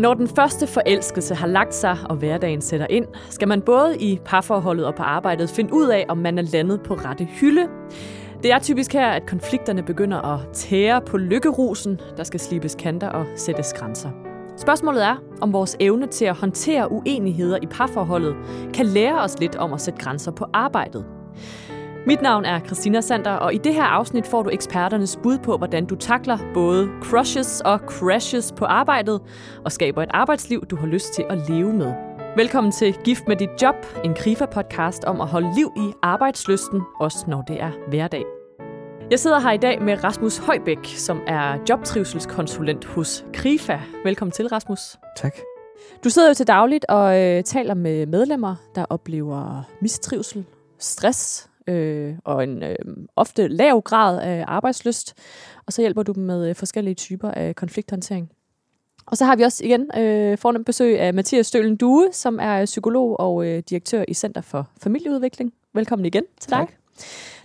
Når den første forelskelse har lagt sig, og hverdagen sætter ind, skal man både i parforholdet og på arbejdet finde ud af, om man er landet på rette hylde. Det er typisk her, at konflikterne begynder at tære på lykkerusen, der skal slibes kanter og sættes grænser. Spørgsmålet er, om vores evne til at håndtere uenigheder i parforholdet kan lære os lidt om at sætte grænser på arbejdet. Mit navn er Christina Sander, og i det her afsnit får du eksperternes bud på, hvordan du takler både crushes og crashes på arbejdet, og skaber et arbejdsliv, du har lyst til at leve med. Velkommen til Gift med dit job, en KRIFA-podcast om at holde liv i arbejdsløsten, også når det er hverdag. Jeg sidder her i dag med Rasmus Højbæk, som er jobtrivselskonsulent hos KRIFA. Velkommen til, Rasmus. Tak. Du sidder jo til dagligt og øh, taler med medlemmer, der oplever mistrivsel, stress øh, og en øh, ofte lav grad af arbejdsløst. Og så hjælper du dem med øh, forskellige typer af konflikthåndtering. Og så har vi også igen øh, fornemt besøg af Mathias Stølen Due, som er psykolog og øh, direktør i Center for Familieudvikling. Velkommen igen til dig. Tak.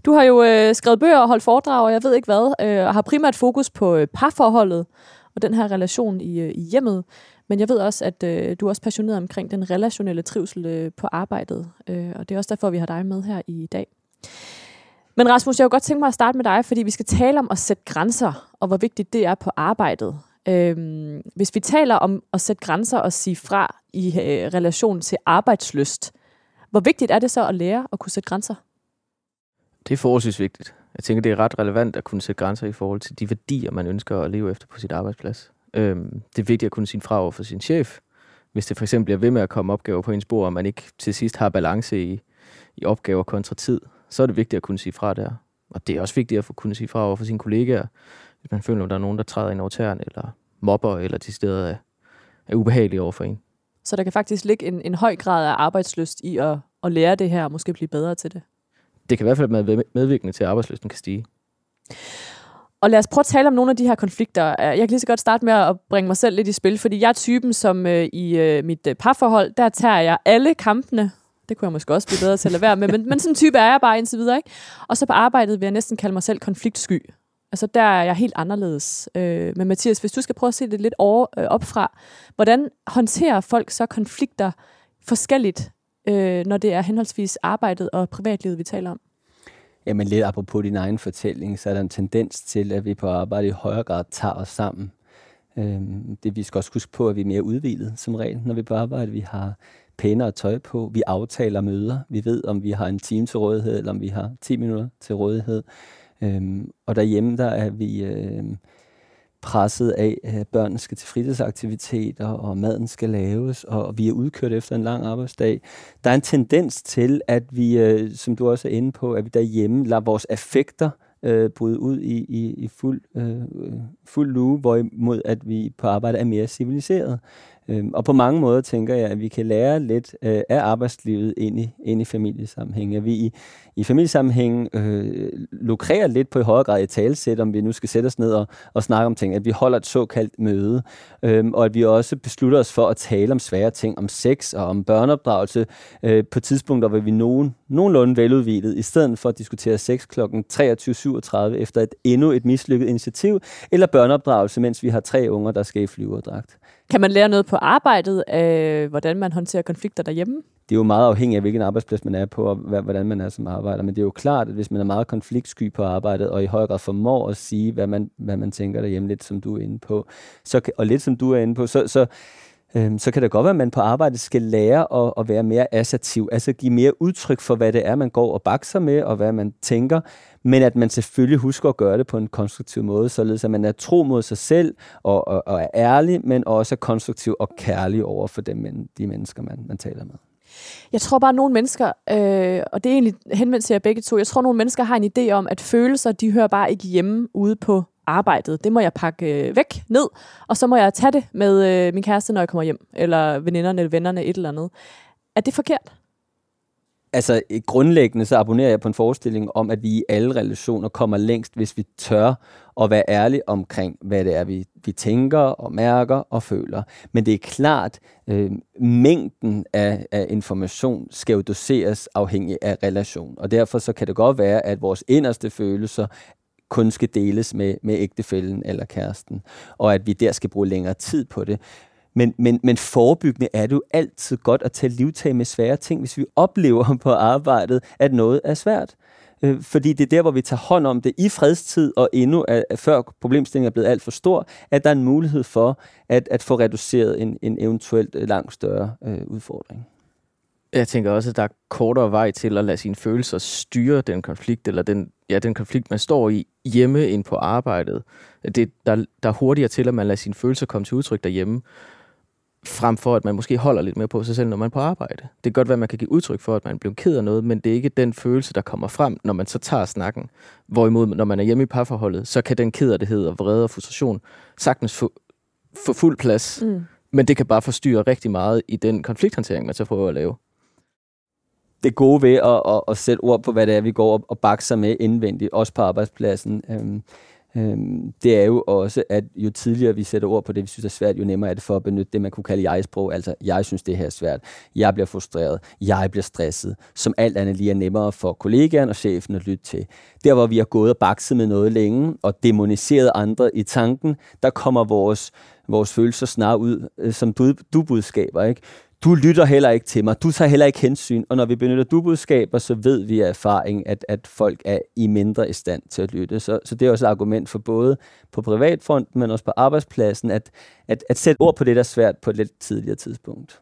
Du har jo øh, skrevet bøger og holdt foredrag, og jeg ved ikke hvad, øh, og har primært fokus på øh, parforholdet og den her relation i, øh, i hjemmet. Men jeg ved også, at øh, du er også passioneret omkring den relationelle trivsel øh, på arbejdet, øh, og det er også derfor, vi har dig med her i dag. Men Rasmus, jeg kunne godt tænke mig at starte med dig, fordi vi skal tale om at sætte grænser, og hvor vigtigt det er på arbejdet. Øhm, hvis vi taler om at sætte grænser og sige fra i øh, relation til arbejdsløst, hvor vigtigt er det så at lære at kunne sætte grænser? Det er forholdsvis vigtigt. Jeg tænker, det er ret relevant at kunne sætte grænser i forhold til de værdier, man ønsker at leve efter på sit arbejdsplads. Øhm, det er vigtigt at kunne sige fra over for sin chef, hvis det for eksempel bliver ved med at komme opgaver på ens bord, og man ikke til sidst har balance i, i opgaver kontra tid, så er det vigtigt at kunne sige fra der. Og det er også vigtigt at få kunne sige fra over for sine kollegaer, hvis man føler, at der er nogen, der træder ind over tæren, eller mobber, eller til steder er, er ubehagelige over for en. Så der kan faktisk ligge en, en høj grad af arbejdsløst i at, at lære det her, og måske blive bedre til det. Det kan i hvert fald være medvirkende til, at arbejdsløsten kan stige. Og lad os prøve at tale om nogle af de her konflikter. Jeg kan lige så godt starte med at bringe mig selv lidt i spil, fordi jeg er typen, som øh, i øh, mit øh, parforhold, der tager jeg alle kampene. Det kunne jeg måske også blive bedre til at lade være med, men, men sådan en type er jeg bare indtil videre. Ikke? Og så på arbejdet vil jeg næsten kalde mig selv konfliktsky. Altså der er jeg helt anderledes. Øh, men Mathias, hvis du skal prøve at se det lidt over, øh, op fra, hvordan håndterer folk så konflikter forskelligt, øh, når det er henholdsvis arbejdet og privatlivet, vi taler om? Jamen lidt apropos din egen fortælling, så er der en tendens til, at vi på arbejde i højere grad tager os sammen. Øhm, det vi skal også huske på, at vi er mere udvilet som regel, når vi på arbejde. Vi har pænere tøj på, vi aftaler møder, vi ved, om vi har en time til rådighed, eller om vi har 10 minutter til rådighed. Øhm, og derhjemme, der er vi øhm, presset af, at børnene skal til fritidsaktiviteter, og maden skal laves, og vi er udkørt efter en lang arbejdsdag. Der er en tendens til, at vi, øh, som du også er inde på, at vi derhjemme lader vores affekter øh, bryde ud i, i, i fuld, øh, øh fuld lue, hvorimod at vi på arbejde er mere civiliseret. Øhm, og på mange måder tænker jeg, at vi kan lære lidt øh, af arbejdslivet ind i, ind i familiesammenhæng. At vi i, i familiesammenhæng øh, lukrerer lidt på i højere grad i talsæt, om vi nu skal sætte os ned og, og snakke om ting. At vi holder et såkaldt møde. Øhm, og at vi også beslutter os for at tale om svære ting, om sex og om børneopdragelse øh, på tidspunkter, hvor vi nogen, nogenlunde veludvilet, i stedet for at diskutere sex kl. 23.37 efter et endnu et mislykket initiativ, eller børneopdragelse, mens vi har tre unger, der skal i flyverdragt. Kan man lære noget på arbejdet af, hvordan man håndterer konflikter derhjemme? Det er jo meget afhængigt af, hvilken arbejdsplads man er på, og hvordan man er som arbejder. Men det er jo klart, at hvis man er meget konfliktsky på arbejdet, og i høj grad formår at sige, hvad man, hvad man tænker derhjemme, lidt som du er inde på, så, og lidt som du er inde på, så, så øhm, så kan det godt være, at man på arbejdet skal lære at, at være mere assertiv, altså give mere udtryk for, hvad det er, man går og bakser med, og hvad man tænker, men at man selvfølgelig husker at gøre det på en konstruktiv måde, således at man er tro mod sig selv og, og, og er ærlig, men også er konstruktiv og kærlig over for dem, de mennesker, man, man taler med. Jeg tror bare, at nogle mennesker, øh, og det er egentlig henvendt til jer begge to, jeg tror, at nogle mennesker har en idé om, at følelser, de hører bare ikke hjemme ude på arbejdet. Det må jeg pakke øh, væk, ned, og så må jeg tage det med øh, min kæreste, når jeg kommer hjem, eller veninderne, eller vennerne, et eller andet. Er det forkert? Altså grundlæggende så abonnerer jeg på en forestilling om, at vi i alle relationer kommer længst, hvis vi tør at være ærlige omkring, hvad det er, vi, vi tænker og mærker og føler. Men det er klart, øh, mængden af, af information skal jo doseres afhængig af relation. Og derfor så kan det godt være, at vores inderste følelser kun skal deles med, med ægtefælden eller kæresten, og at vi der skal bruge længere tid på det. Men, men, men forebyggende er det jo altid godt at tage livtag med svære ting, hvis vi oplever på arbejdet, at noget er svært. Øh, fordi det er der, hvor vi tager hånd om det i fredstid, og endnu er, før problemstillingen er blevet alt for stor, at der er en mulighed for at, at få reduceret en, en eventuelt øh, langt større øh, udfordring. Jeg tænker også, at der er kortere vej til at lade sine følelser styre den konflikt, eller den, ja, den konflikt, man står i hjemme ind på arbejdet. Det, der, der er hurtigere til, at man lader sine følelser komme til udtryk derhjemme, frem for at man måske holder lidt mere på sig selv, når man er på arbejde. Det kan godt være, at man kan give udtryk for, at man bliver ked af noget, men det er ikke den følelse, der kommer frem, når man så tager snakken. Hvorimod, når man er hjemme i parforholdet, så kan den kederlighed og vrede og frustration sagtens få, få fuld plads, mm. men det kan bare forstyrre rigtig meget i den konflikthåndtering, man så prøver at lave det gode ved at, at, at sætte ord på, hvad det er, vi går og, og bakser med indvendigt, også på arbejdspladsen, øhm, øhm, det er jo også, at jo tidligere vi sætter ord på det, vi synes er svært, jo nemmere er det for at benytte det, man kunne kalde jeg-sprog. Altså, jeg synes, det her er svært. Jeg bliver frustreret. Jeg bliver stresset. Som alt andet lige er nemmere for kollegaen og chefen at lytte til. Der, hvor vi har gået og bakset med noget længe, og demoniseret andre i tanken, der kommer vores vores følelser snart ud øh, som du-budskaber. Ikke? Du lytter heller ikke til mig, du tager heller ikke hensyn, og når vi benytter du-budskaber, så ved vi af erfaring, at, at folk er i mindre i stand til at lytte. Så, så det er også et argument for både på privatfronten, men også på arbejdspladsen, at, at, at sætte ord på det, der er svært på et lidt tidligere tidspunkt.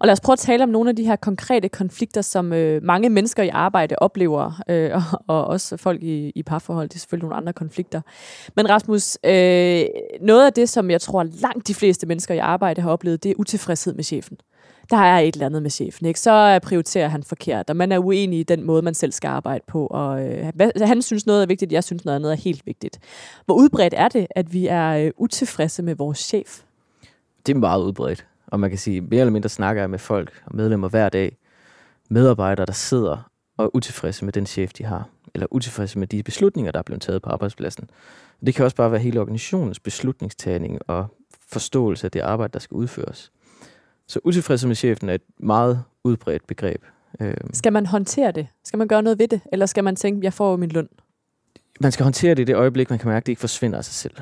Og lad os prøve at tale om nogle af de her konkrete konflikter, som øh, mange mennesker i arbejde oplever, øh, og, og også folk i, i parforhold. Det er selvfølgelig nogle andre konflikter. Men Rasmus, øh, noget af det, som jeg tror langt de fleste mennesker i arbejde har oplevet, det er utilfredshed med chefen. Der er et eller andet med chefen, ikke? Så øh, prioriterer han forkert, og man er uenig i den måde, man selv skal arbejde på. Og øh, altså, han synes noget er vigtigt, jeg synes noget andet er helt vigtigt. Hvor udbredt er det, at vi er øh, utilfredse med vores chef? Det er meget udbredt. Og man kan sige, mere eller mindre snakker jeg med folk og medlemmer hver dag. Medarbejdere, der sidder og er utilfredse med den chef, de har. Eller utilfredse med de beslutninger, der er blevet taget på arbejdspladsen. Det kan også bare være hele organisationens beslutningstagning og forståelse af det arbejde, der skal udføres. Så utilfredse med chefen er et meget udbredt begreb. Øhm. Skal man håndtere det? Skal man gøre noget ved det? Eller skal man tænke, jeg får min løn? Man skal håndtere det i det øjeblik, man kan mærke, at det ikke forsvinder af sig selv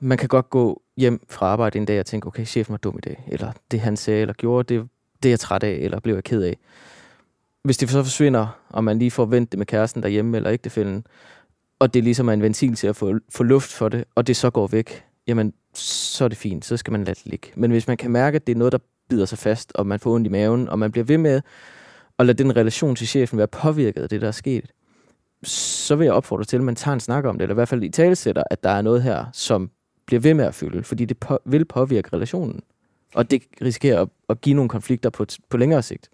man kan godt gå hjem fra arbejde en dag og tænke, okay, chefen var dum i dag, eller det han sagde eller gjorde, det, det er jeg træt af, eller blev jeg ked af. Hvis det så forsvinder, og man lige får vendt det med kæresten derhjemme eller ægtefælden, og det ligesom er en ventil til at få, få luft for det, og det så går væk, jamen, så er det fint, så skal man lade det ligge. Men hvis man kan mærke, at det er noget, der bider sig fast, og man får ondt i maven, og man bliver ved med at lade den relation til chefen være påvirket af det, der er sket, så vil jeg opfordre til, at man tager en snak om det, eller i hvert fald i talesætter, at der er noget her, som bliver ved med at fylde, fordi det på, vil påvirke relationen. Og det risikerer at, at give nogle konflikter på, på længere sigt.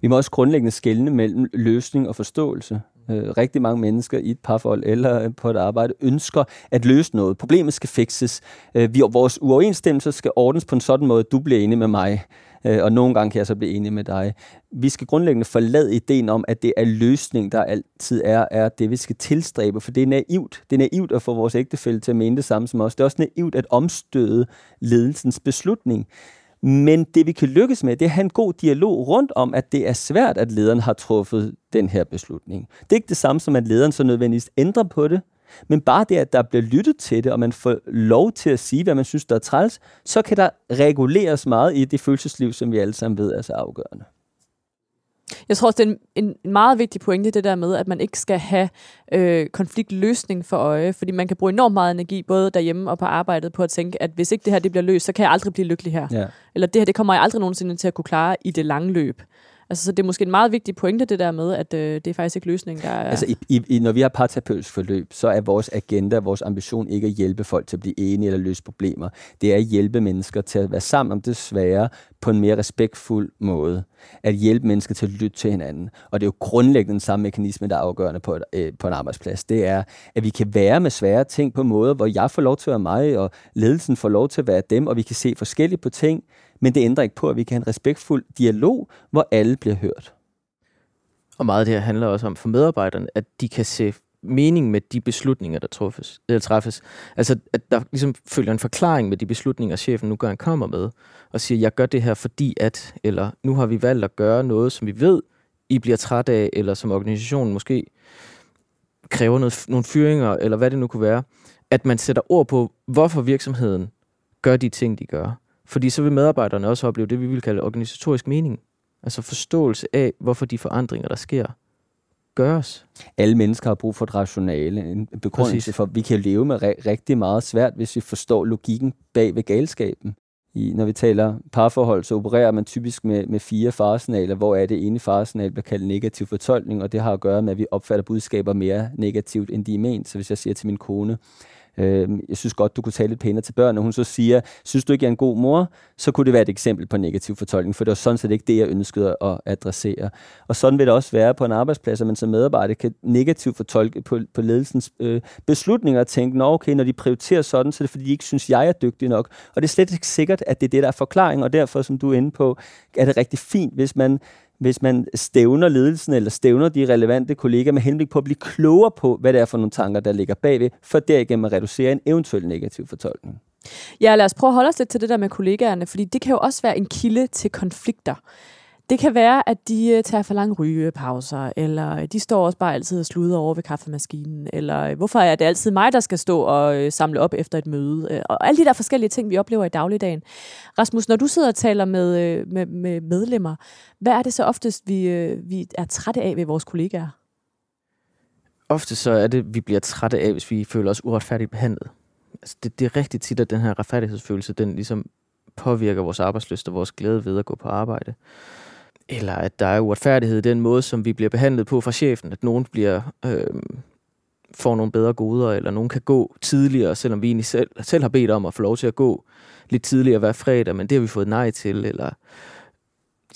Vi må også grundlæggende skelne mellem løsning og forståelse. Øh, rigtig mange mennesker i et parforhold eller på et arbejde ønsker at løse noget. Problemet skal fikses. Øh, vi, vores uoverensstemmelser skal ordnes på en sådan måde, at du bliver enig med mig Øh, og nogle gange kan jeg så blive enig med dig. Vi skal grundlæggende forlade ideen om, at det er løsning, der altid er, er det, vi skal tilstræbe, for det er naivt. Det er naivt at få vores ægtefælde til at mene det samme som os. Det er også naivt at omstøde ledelsens beslutning. Men det vi kan lykkes med, det er at have en god dialog rundt om, at det er svært, at lederen har truffet den her beslutning. Det er ikke det samme som, at lederen så nødvendigvis ændrer på det, men bare det, at der bliver lyttet til det, og man får lov til at sige, hvad man synes, der er træls, så kan der reguleres meget i det følelsesliv, som vi alle sammen ved er så afgørende. Jeg tror også, det er en, en meget vigtig pointe, det der med, at man ikke skal have øh, konfliktløsning for øje, fordi man kan bruge enormt meget energi, både derhjemme og på arbejdet, på at tænke, at hvis ikke det her det bliver løst, så kan jeg aldrig blive lykkelig her. Ja. Eller det her, det kommer jeg aldrig nogensinde til at kunne klare i det lange løb. Altså, så det er måske en meget vigtig pointe, det der med, at øh, det er faktisk ikke løsningen, der er... Altså, i, i, når vi har parterapeutisk forløb, så er vores agenda, vores ambition ikke at hjælpe folk til at blive enige eller løse problemer. Det er at hjælpe mennesker til at være sammen om det svære på en mere respektfuld måde. At hjælpe mennesker til at lytte til hinanden. Og det er jo grundlæggende den samme mekanisme, der er afgørende på, et, øh, på en arbejdsplads. Det er, at vi kan være med svære ting på måder, hvor jeg får lov til at være mig, og ledelsen får lov til at være dem, og vi kan se forskelligt på ting, men det ændrer ikke på, at vi kan have en respektfuld dialog, hvor alle bliver hørt. Og meget af det her handler også om for medarbejderne, at de kan se mening med de beslutninger, der træffes. Eller træffes. Altså, at der ligesom følger en forklaring med de beslutninger, chefen nu gør, kommer med, og siger, jeg gør det her fordi at, eller nu har vi valgt at gøre noget, som vi ved, I bliver træt af, eller som organisationen måske kræver noget, nogle fyringer, eller hvad det nu kunne være. At man sætter ord på, hvorfor virksomheden gør de ting, de gør Fordi så vil medarbejderne også opleve det, vi vil kalde organisatorisk mening. Altså forståelse af, hvorfor de forandringer, der sker, gøres. Alle mennesker har brug for et rationale, en begrundelse Præcis. for, vi kan leve med rigtig meget svært, hvis vi forstår logikken bag ved galskaben. I, når vi taler parforhold, så opererer man typisk med, med fire faresignaler, hvor er det ene faresignal bliver kaldt negativ fortolkning, og det har at gøre med, at vi opfatter budskaber mere negativt, end de er ment. Så hvis jeg siger til min kone, øh, jeg synes godt, du kunne tale lidt pænere til børn, og hun så siger, synes du ikke, jeg er en god mor, så kunne det være et eksempel på negativ fortolkning, for det var sådan set ikke det, jeg ønskede at adressere. Og sådan vil det også være på en arbejdsplads, at man som medarbejder kan negativt fortolke på, på ledelsens øh, beslutninger og tænke, nå okay, når de prioriterer sådan, så er det fordi, de ikke synes, jeg er dygtig nok. Og det er slet ikke sikkert, at det er det, der er forklaring, og derfor, som du er inde på, er det rigtig fint, hvis man hvis man stævner ledelsen eller stævner de relevante kollegaer med henblik på at blive klogere på, hvad det er for nogle tanker, der ligger bagved, for derigennem at reducere en eventuel negativ fortolkning. Ja, lad os prøve at holde os lidt til det der med kollegaerne, fordi det kan jo også være en kilde til konflikter. Det kan være, at de øh, tager for lange rygepauser, eller øh, de står også bare altid og sluder over ved kaffemaskinen, eller øh, hvorfor er det altid mig, der skal stå og samle op efter et møde, og alle de der forskellige ting, vi oplever i dagligdagen. Rasmus, når du sidder og taler med, med, med medlemmer, hvad er det så oftest, vi, vi er trætte af ved vores kollegaer? Ofte så er det, vi bliver trætte af, hvis vi føler os uretfærdigt behandlet. Altså det, det er rigtig tit, at den her retfærdighedsfølelse, den ligesom påvirker vores arbejdsløst og vores glæde ved at gå på arbejde eller at der er uretfærdighed i den måde, som vi bliver behandlet på fra chefen, at nogen bliver, øh, får nogle bedre goder, eller nogen kan gå tidligere, selvom vi egentlig selv, selv har bedt om at få lov til at gå lidt tidligere hver fredag, men det har vi fået nej til, eller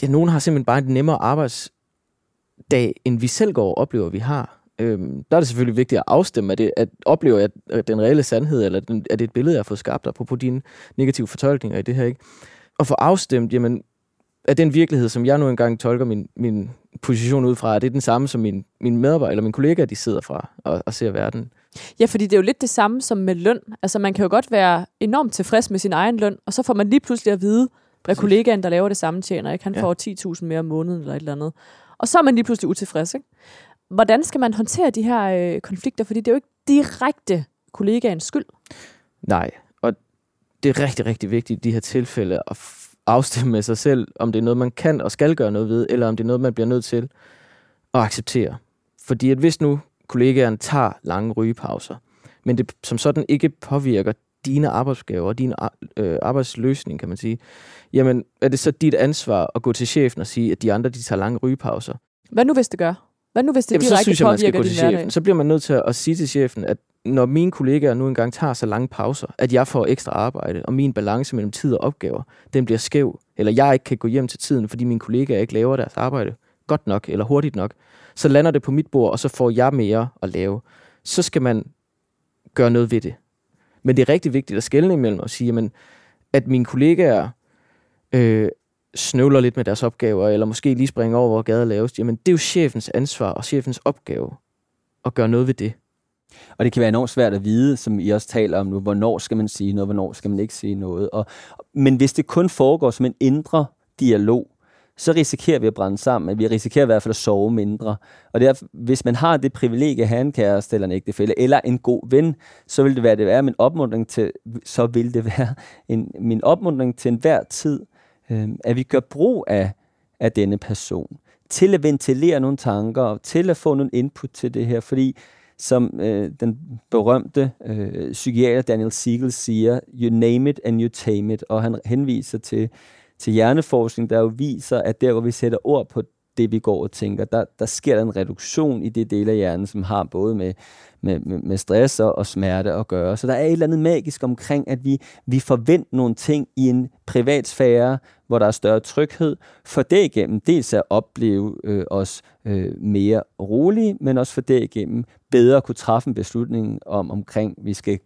ja, nogen har simpelthen bare en nemmere arbejdsdag, end vi selv går og oplever, vi har. Øhm, der er det selvfølgelig vigtigt at afstemme, at, det, at oplever jeg at den reelle sandhed, eller den, er det et billede, jeg har fået skabt, på dine negative fortolkninger i det her, ikke? Og få afstemt, jamen, er den virkelighed, som jeg nu engang tolker min, min position ud fra, er det den samme, som min, min medarbejder eller mine kollegaer, de sidder fra og, og ser verden? Ja, fordi det er jo lidt det samme som med løn. Altså man kan jo godt være enormt tilfreds med sin egen løn, og så får man lige pludselig at vide, hvad kollegaen, der laver det samme, tjener. Ikke? Han ja. får 10.000 mere om måneden eller et eller andet. Og så er man lige pludselig utilfreds. Ikke? Hvordan skal man håndtere de her øh, konflikter? Fordi det er jo ikke direkte kollegaens skyld. Nej, og det er rigtig, rigtig vigtigt i de her tilfælde at afstemme med sig selv, om det er noget, man kan og skal gøre noget ved, eller om det er noget, man bliver nødt til at acceptere. Fordi at hvis nu kollegaerne tager lange rygepauser, men det som sådan ikke påvirker dine arbejdsgaver, din øh, arbejdsløsning, kan man sige, jamen er det så dit ansvar at gå til chefen og sige, at de andre de tager lange rygepauser? Hvad nu hvis det gør? Hvad nu hvis det Jamen, direkte så synes jeg, man skal gå til chefen. Så bliver man nødt til at, at sige til chefen, at når mine kollegaer nu engang tager så lange pauser, at jeg får ekstra arbejde, og min balance mellem tid og opgaver, den bliver skæv, eller jeg ikke kan gå hjem til tiden, fordi mine kollegaer ikke laver deres arbejde godt nok eller hurtigt nok, så lander det på mit bord, og så får jeg mere at lave. Så skal man gøre noget ved det. Men det er rigtig vigtigt at skelne imellem og sige, jamen, at mine kollegaer øh, snøvler lidt med deres opgaver, eller måske lige springer over, hvor gader laves, jamen det er jo chefens ansvar og chefens opgave at gøre noget ved det. Og det kan være enormt svært at vide, som I også taler om nu, hvornår skal man sige noget, hvornår skal man ikke sige noget. Og, men hvis det kun foregår som en indre dialog, så risikerer vi at brænde sammen. Vi risikerer i hvert fald at sove mindre. Og derfor, hvis man har det privilegie at have en kæreste eller en ægtefælle, eller en god ven, så vil det være, det være min opmuntring til, så vil det være en, min opmuntring til enhver tid, øh, at vi gør brug af, af denne person, til at ventilere nogle tanker, til at få nogle input til det her, fordi som øh, den berømte øh, psykiater Daniel Siegel siger, you name it and you tame it, og han henviser til, til hjerneforskning, der jo viser, at der, hvor vi sætter ord på det, vi går og tænker, der, der sker der en reduktion i det del af hjernen, som har både med, med, med, med stress og, og smerte at gøre. Så der er et eller andet magisk omkring, at vi, vi forventer nogle ting i en privat sfære, hvor der er større tryghed, for det igennem dels at opleve øh, os øh, mere rolige, men også for det igennem bedre at kunne træffe en beslutning om, omkring, vi skal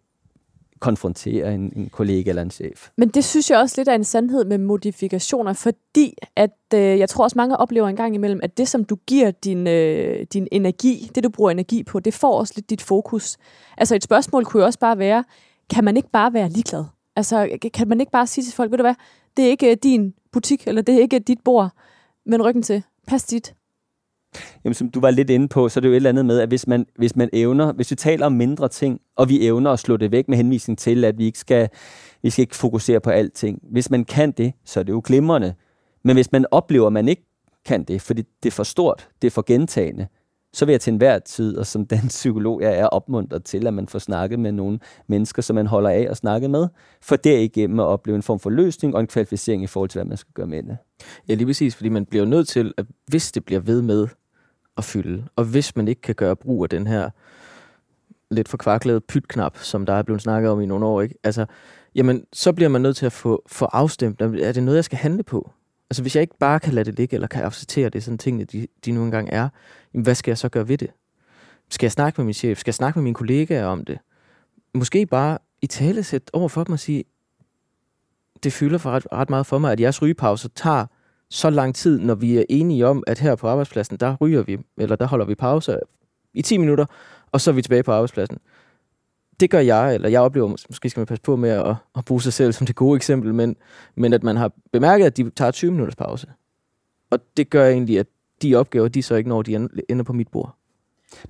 konfrontere en, en kollega eller en chef. Men det synes jeg også lidt er en sandhed med modifikationer, fordi at øh, jeg tror også mange oplever en gang imellem, at det som du giver din, øh, din energi, det du bruger energi på, det får også lidt dit fokus. Altså et spørgsmål kunne jo også bare være, kan man ikke bare være ligeglad? Altså kan man ikke bare sige til folk, ved du hvad, det er ikke øh, din butik, eller det er ikke dit bord, men ryggen til, pas dit. Jamen, som du var lidt inde på, så er det jo et eller andet med, at hvis man, hvis man evner, hvis vi taler om mindre ting, og vi evner at slå det væk med henvisning til, at vi ikke skal, vi skal ikke fokusere på alting. Hvis man kan det, så er det jo glimrende. Men hvis man oplever, at man ikke kan det, fordi det er for stort, det er for gentagende, så vil jeg til enhver tid, og som den psykolog jeg er, opmuntret til, at man får snakket med nogle mennesker, som man holder af at snakke med, for derigennem at opleve en form for løsning og en kvalificering i forhold til, hvad man skal gøre med det. Ja, lige præcis, fordi man bliver nødt til, at hvis det bliver ved med at fylde, og hvis man ikke kan gøre brug af den her lidt forkvaklede pytknap, som der er blevet snakket om i nogle år, ikke? Altså, jamen, så bliver man nødt til at få, få afstemt, er det noget, jeg skal handle på? Altså, hvis jeg ikke bare kan lade det ligge, eller kan acceptere det, sådan tingene, de, de nu engang er, jamen, hvad skal jeg så gøre ved det? Skal jeg snakke med min chef? Skal jeg snakke med mine kollegaer om det? Måske bare i talesæt over for dem og sige, det fylder for ret, ret meget for mig, at jeres rygepause tager så lang tid, når vi er enige om, at her på arbejdspladsen, der ryger vi, eller der holder vi pause i 10 minutter, og så er vi tilbage på arbejdspladsen. Det gør jeg, eller jeg oplever, måske skal man passe på med at, at bruge sig selv som det gode eksempel, men, men at man har bemærket, at de tager 20 minutters pause. Og det gør egentlig, at de opgaver, de så ikke når de ender på mit bord.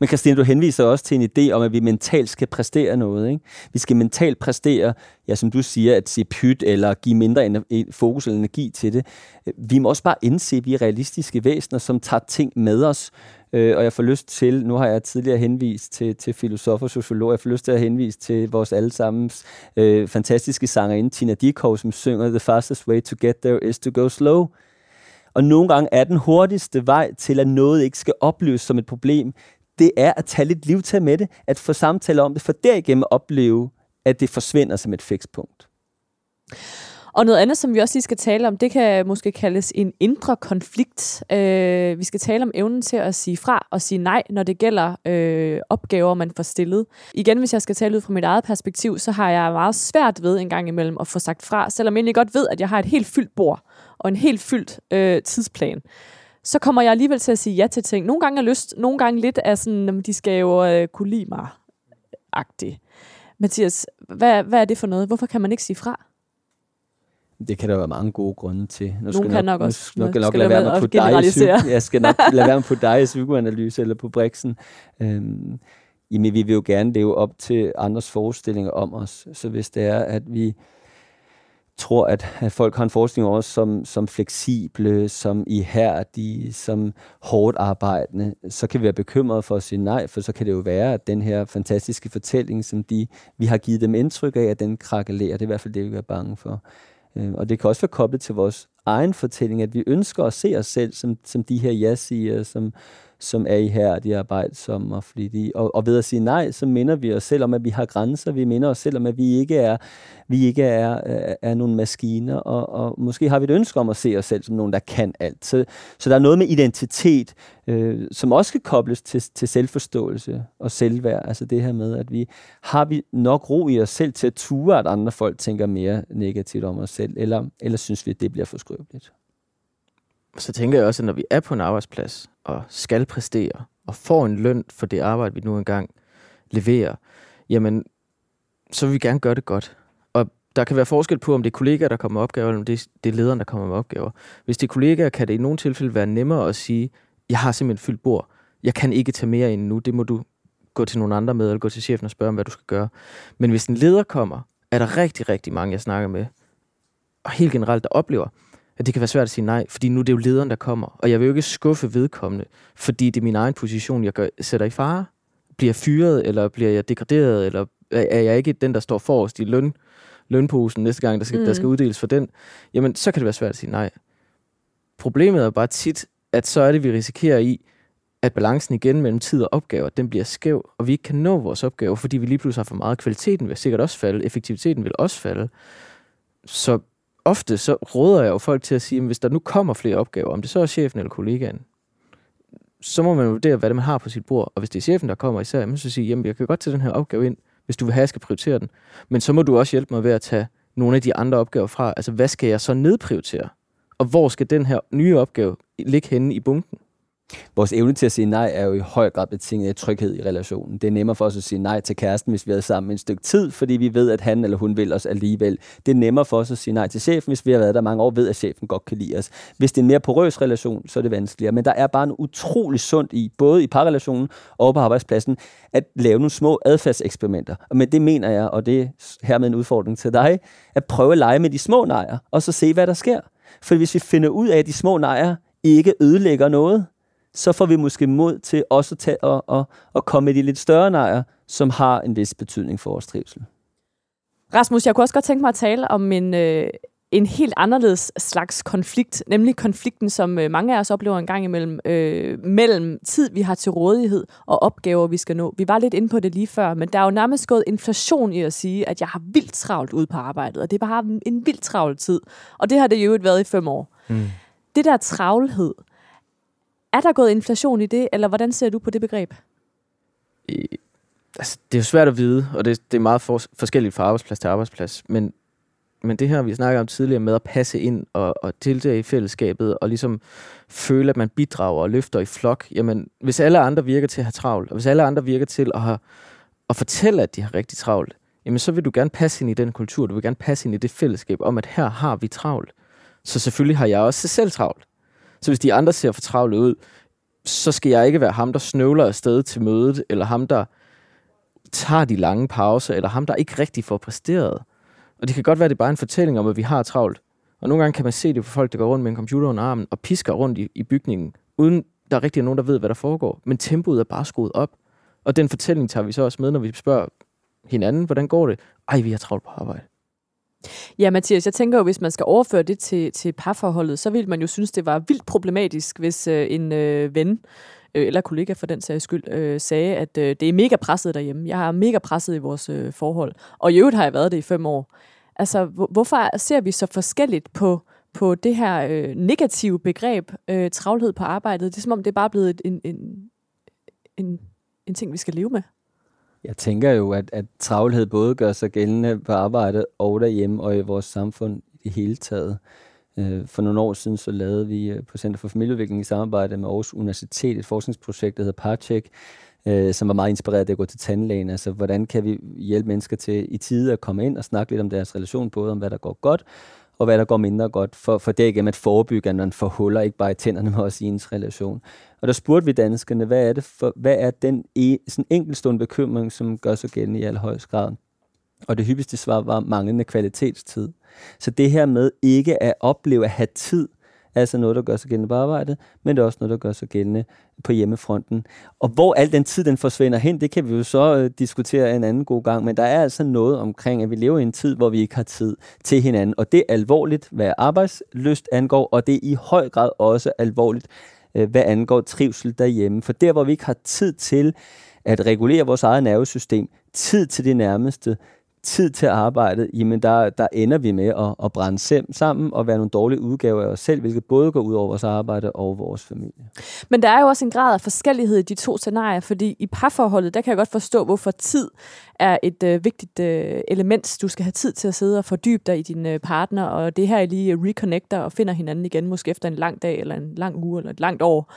Men Christine, du henviser også til en idé om, at vi mentalt skal præstere noget. Ikke? Vi skal mentalt præstere, ja, som du siger, at se pyt eller give mindre fokus eller energi til det. Vi må også bare indse, at vi er realistiske væsener, som tager ting med os. Øh, og jeg får lyst til, nu har jeg tidligere henvist til, til filosofer og sociologer, jeg får lyst til at henvise til vores allesammens øh, fantastiske sangerinde, Tina Dikov, som synger The fastest way to get there is to go slow. Og nogle gange er den hurtigste vej til, at noget ikke skal opleves som et problem, det er at tage lidt livtag med det, at få samtaler om det, for derigennem opleve, at det forsvinder som et fikspunkt. Og noget andet, som vi også lige skal tale om, det kan måske kaldes en indre konflikt. Øh, vi skal tale om evnen til at sige fra og sige nej, når det gælder øh, opgaver, man får stillet. Igen, hvis jeg skal tale ud fra mit eget perspektiv, så har jeg meget svært ved en gang imellem at få sagt fra, selvom jeg egentlig godt ved, at jeg har et helt fyldt bord og en helt fyldt øh, tidsplan så kommer jeg alligevel til at sige ja til ting. Nogle gange er lyst, nogle gange lidt af sådan, de skal jo øh, kunne lide mig agtigt. Mathias, hvad, hvad er det for noget? Hvorfor kan man ikke sige fra? Det kan der være mange gode grunde til. Nu skal kan nok, nok også. Nu skal nok lade være med på dig. Jeg skal nok lade være med på dig i psykoanalyse eller på Brixen. Øhm, jamen, vi vil jo gerne leve op til andres forestillinger om os. Så hvis det er, at vi tror, at, at folk har en forestilling om os som, som fleksible, som ihærdige, som hårdt arbejdende, så kan vi være bekymrede for at sige nej, for så kan det jo være, at den her fantastiske fortælling, som de, vi har givet dem indtryk af, at den krakelerer. Det er i hvert fald det, vi er bange for. Øh, og det kan også være koblet til vores egen fortælling, at vi ønsker at se os selv som, som de her ja-siger, som, som er i her, de arbejdsomme og flittige. Og, og ved at sige nej, så minder vi os selv om, at vi har grænser. Vi minder os selv om, at vi ikke er, vi ikke er, er, er nogle maskiner, og, og måske har vi et ønske om at se os selv som nogen, der kan alt. Så, så der er noget med identitet, øh, som også skal kobles til, til selvforståelse og selvværd. Altså det her med, at vi har vi nok ro i os selv til at ture, at andre folk tænker mere negativt om os selv, eller, eller synes vi, at det bliver for skrøbeligt så tænker jeg også, at når vi er på en arbejdsplads og skal præstere og får en løn for det arbejde, vi nu engang leverer, jamen, så vil vi gerne gøre det godt. Og der kan være forskel på, om det er kollegaer, der kommer med opgaver, eller om det er, lederen, der kommer med opgaver. Hvis det er kollegaer, kan det i nogle tilfælde være nemmere at sige, jeg har simpelthen fyldt bord. Jeg kan ikke tage mere ind nu. Det må du gå til nogle andre med, eller gå til chefen og spørge om, hvad du skal gøre. Men hvis en leder kommer, er der rigtig, rigtig mange, jeg snakker med, og helt generelt, der oplever, at det kan være svært at sige nej, fordi nu er det jo lederen, der kommer. Og jeg vil jo ikke skuffe vedkommende, fordi det er min egen position, jeg gør, sætter i fare. Bliver jeg fyret, eller bliver jeg degraderet, eller er jeg ikke den, der står forrest i løn, lønposen næste gang, der skal, mm. der skal uddeles for den, jamen så kan det være svært at sige nej. Problemet er bare tit, at så er det, vi risikerer i, at balancen igen mellem tid og opgaver, den bliver skæv, og vi ikke kan nå vores opgaver, fordi vi lige pludselig har for meget. Kvaliteten vil sikkert også falde, effektiviteten vil også falde. Så ofte så råder jeg jo folk til at sige, at hvis der nu kommer flere opgaver, om det så er chefen eller kollegaen, så må man vurdere, hvad det man har på sit bord. Og hvis det er chefen, der kommer især, så sige, jamen jeg kan godt tage den her opgave ind, hvis du vil have, at jeg skal prioritere den. Men så må du også hjælpe mig ved at tage nogle af de andre opgaver fra. Altså, hvad skal jeg så nedprioritere? Og hvor skal den her nye opgave ligge henne i bunken? Vores evne til at sige nej er jo i høj grad betinget af tryghed i relationen. Det er nemmere for os at sige nej til kæresten, hvis vi er sammen et stykke tid, fordi vi ved, at han eller hun vil os alligevel. Det er nemmere for os at sige nej til chefen, hvis vi har været der mange år, ved at chefen godt kan lide os. Hvis det er en mere porøs relation, så er det vanskeligere. Men der er bare en utrolig sundt i, både i parrelationen og på arbejdspladsen, at lave nogle små adfærdseksperimenter. Og med det mener jeg, og det er hermed en udfordring til dig, at prøve at lege med de små nejer, og så se, hvad der sker. For hvis vi finder ud af, at de små nejer ikke ødelægger noget, så får vi måske mod til også at, tage og, og, og komme med de lidt større nejer, som har en vis betydning for vores trivsel. Rasmus, jeg kunne også godt tænke mig at tale om en, øh, en helt anderledes slags konflikt, nemlig konflikten, som øh, mange af os oplever en gang imellem, øh, mellem tid, vi har til rådighed, og opgaver, vi skal nå. Vi var lidt inde på det lige før, men der er jo nærmest gået inflation i at sige, at jeg har vildt travlt ude på arbejdet, og det er bare en vildt travl tid. Og det har det jo været i fem år. Mm. Det der travlhed, er der gået inflation i det, eller hvordan ser du på det begreb? I, altså, det er jo svært at vide, og det, det er meget for, forskelligt fra arbejdsplads til arbejdsplads, men, men det her, vi snakker om tidligere med at passe ind og, og deltage i fællesskabet, og ligesom føle, at man bidrager og løfter i flok, jamen, hvis alle andre virker til at have travlt, og hvis alle andre virker til at, have, at fortælle, at de har rigtig travlt, jamen så vil du gerne passe ind i den kultur, du vil gerne passe ind i det fællesskab om, at her har vi travlt. Så selvfølgelig har jeg også selv travlt. Så hvis de andre ser for travle ud, så skal jeg ikke være ham, der snøvler afsted til mødet, eller ham, der tager de lange pauser, eller ham, der ikke rigtig får præsteret. Og det kan godt være, at det er bare en fortælling om, at vi har travlt. Og nogle gange kan man se det på folk, der går rundt med en computer under armen og pisker rundt i, i bygningen, uden der er rigtig nogen, der ved, hvad der foregår. Men tempoet er bare skruet op. Og den fortælling tager vi så også med, når vi spørger hinanden, hvordan går det? Ej, vi har travlt på arbejde. Ja, Mathias, jeg tænker jo, hvis man skal overføre det til, til parforholdet, så ville man jo synes, det var vildt problematisk, hvis øh, en øh, ven øh, eller kollega for den sags skyld, øh, sagde, at øh, det er mega presset derhjemme. Jeg har mega presset i vores øh, forhold. Og i øvrigt har jeg været det i fem år. Altså, hvorfor ser vi så forskelligt på, på det her øh, negative begreb, øh, travlhed på arbejdet? Det er som om, det er bare blevet en, en, en, en ting, vi skal leve med. Jeg tænker jo, at, at travlhed både gør sig gældende på arbejde og derhjemme og i vores samfund i det hele taget. Øh, for nogle år siden så lavede vi øh, på Center for Familieudvikling i samarbejde med Aarhus Universitet et forskningsprojekt, der hedder Parcheck, øh, som var meget inspireret af at gå til tandlægen. Altså, hvordan kan vi hjælpe mennesker til i tide at komme ind og snakke lidt om deres relation, både om hvad der går godt, og hvad der går mindre godt, for, for derigennem at forebygge, at man får huller, ikke bare i tænderne, men også i ens relation. Og der spurgte vi danskerne, hvad er, det for, hvad er den e, sådan enkeltstående bekymring, som gør sig gældende i allerhøjst grad? Og det hyppigste svar var manglende kvalitetstid. Så det her med ikke at opleve at have tid, altså noget, der gør sig gældende på arbejdet, men det er også noget, der gør sig gældende på hjemmefronten. Og hvor al den tid, den forsvinder hen, det kan vi jo så øh, diskutere en anden god gang, men der er altså noget omkring, at vi lever i en tid, hvor vi ikke har tid til hinanden, og det er alvorligt, hvad arbejdsløst angår, og det er i høj grad også alvorligt, øh, hvad angår trivsel derhjemme. For der, hvor vi ikke har tid til at regulere vores eget nervesystem, tid til det nærmeste, tid til arbejdet, jamen der, der ender vi med at, at brænde sammen og være nogle dårlige udgaver af os selv, hvilket både går ud over vores arbejde og vores familie. Men der er jo også en grad af forskellighed i de to scenarier, fordi i parforholdet, der kan jeg godt forstå, hvorfor tid er et øh, vigtigt øh, element. Du skal have tid til at sidde og fordybe dig i din øh, partner, og det her er lige reconnecter og finder hinanden igen, måske efter en lang dag, eller en lang uge, eller et langt år.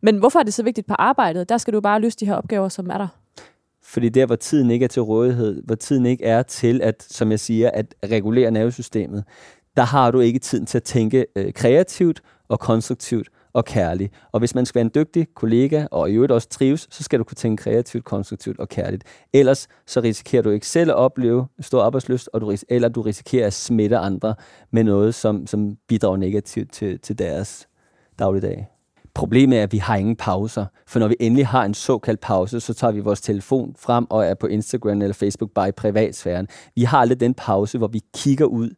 Men hvorfor er det så vigtigt på arbejdet? Der skal du bare løse de her opgaver, som er der. Fordi der, hvor tiden ikke er til rådighed, hvor tiden ikke er til, at, som jeg siger, at regulere nervesystemet, der har du ikke tiden til at tænke øh, kreativt og konstruktivt og kærligt. Og hvis man skal være en dygtig kollega, og i øvrigt også trives, så skal du kunne tænke kreativt, konstruktivt og kærligt. Ellers så risikerer du ikke selv at opleve stor arbejdsløst, og du, eller du risikerer at smitte andre med noget, som, som bidrager negativt til, til deres dagligdag. Problemet er, at vi har ingen pauser, for når vi endelig har en såkaldt pause, så tager vi vores telefon frem og er på Instagram eller Facebook bare i privatsfæren. Vi har aldrig den pause, hvor vi kigger ud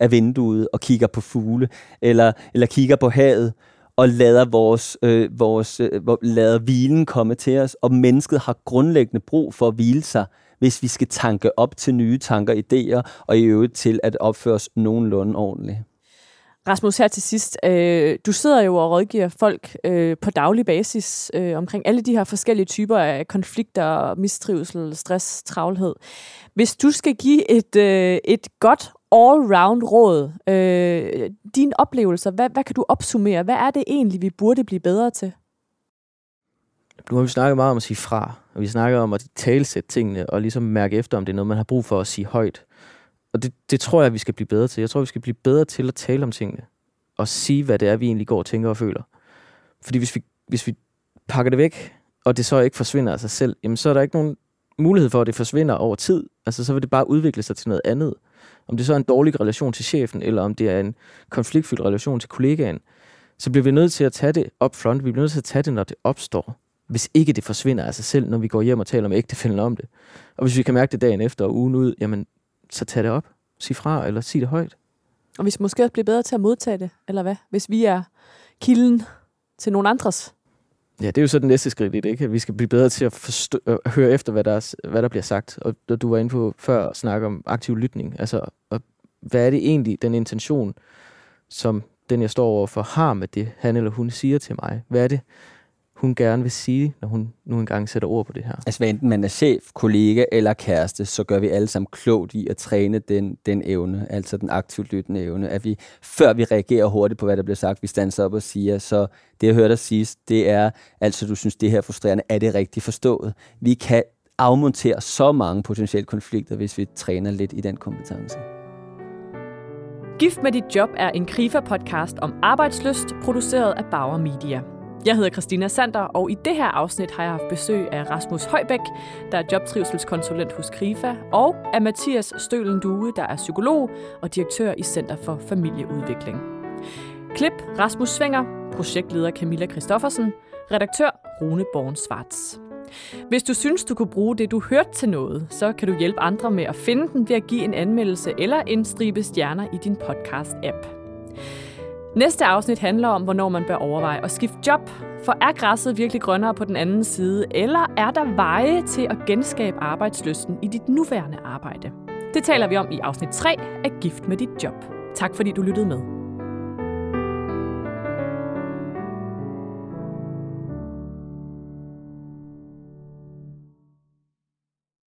af vinduet og kigger på fugle, eller, eller kigger på havet, og lader, vores, øh, vores, øh, lader hvilen komme til os. Og mennesket har grundlæggende brug for at hvile sig, hvis vi skal tanke op til nye tanker, idéer, og i øvrigt til at opføre os nogenlunde ordentligt. Rasmus, her til sidst. Øh, du sidder jo og rådgiver folk øh, på daglig basis øh, omkring alle de her forskellige typer af konflikter, mistrivsel, stress, travlhed. Hvis du skal give et, øh, et godt all-round råd, øh, dine oplevelser, hvad, hvad kan du opsummere? Hvad er det egentlig, vi burde blive bedre til? Nu har vi snakket meget om at sige fra, og vi snakker om at talsætte tingene, og ligesom mærke efter, om det er noget, man har brug for at sige højt. Og det, det tror jeg, vi skal blive bedre til. Jeg tror, vi skal blive bedre til at tale om tingene, og sige, hvad det er, vi egentlig går og tænker og føler. Fordi hvis vi, hvis vi pakker det væk, og det så ikke forsvinder af sig selv, jamen så er der ikke nogen mulighed for, at det forsvinder over tid. Altså så vil det bare udvikle sig til noget andet. Om det så er en dårlig relation til chefen, eller om det er en konfliktfyldt relation til kollegaen, så bliver vi nødt til at tage det up front. Vi bliver nødt til at tage det, når det opstår. Hvis ikke det forsvinder af sig selv, når vi går hjem og taler med ægtefælden om det. Og hvis vi kan mærke det dagen efter og ugen ud, jamen, så tag det op. Sig fra, eller sig det højt. Og vi skal måske også blive bedre til at modtage det, eller hvad? Hvis vi er kilden til nogen andres. Ja, det er jo så det næste skridt i det, ikke? At vi skal blive bedre til at, forstå, at høre efter, hvad der, er, hvad der bliver sagt. Og du var inde på før at snakke om aktiv lytning. Altså, og hvad er det egentlig, den intention, som den, jeg står overfor, har med det, han eller hun siger til mig? Hvad er det, hun gerne vil sige, når hun nu engang sætter ord på det her? Altså, hvad enten man er chef, kollega eller kæreste, så gør vi alle sammen klogt i at træne den, den evne, altså den aktivt lyttende evne, at vi, før vi reagerer hurtigt på, hvad der bliver sagt, vi standser op og siger, så det, jeg hørte dig sige, det er, altså, du synes, det her er frustrerende, er det rigtigt forstået? Vi kan afmontere så mange potentielle konflikter, hvis vi træner lidt i den kompetence. Gift med dit job er en KRIFA-podcast om arbejdsløst, produceret af Bauer Media. Jeg hedder Christina Sander, og i det her afsnit har jeg haft besøg af Rasmus Højbæk, der er jobtrivselskonsulent hos KRIFA, og af Mathias Stølen Due, der er psykolog og direktør i Center for Familieudvikling. Klip Rasmus Svinger, projektleder Camilla Christoffersen, redaktør Rune Born Svarts. Hvis du synes, du kunne bruge det, du hørte til noget, så kan du hjælpe andre med at finde den ved at give en anmeldelse eller en stribe stjerner i din podcast-app. Næste afsnit handler om, hvornår man bør overveje at skifte job. For er græsset virkelig grønnere på den anden side, eller er der veje til at genskabe arbejdsløsten i dit nuværende arbejde? Det taler vi om i afsnit 3 af Gift med dit job. Tak fordi du lyttede med.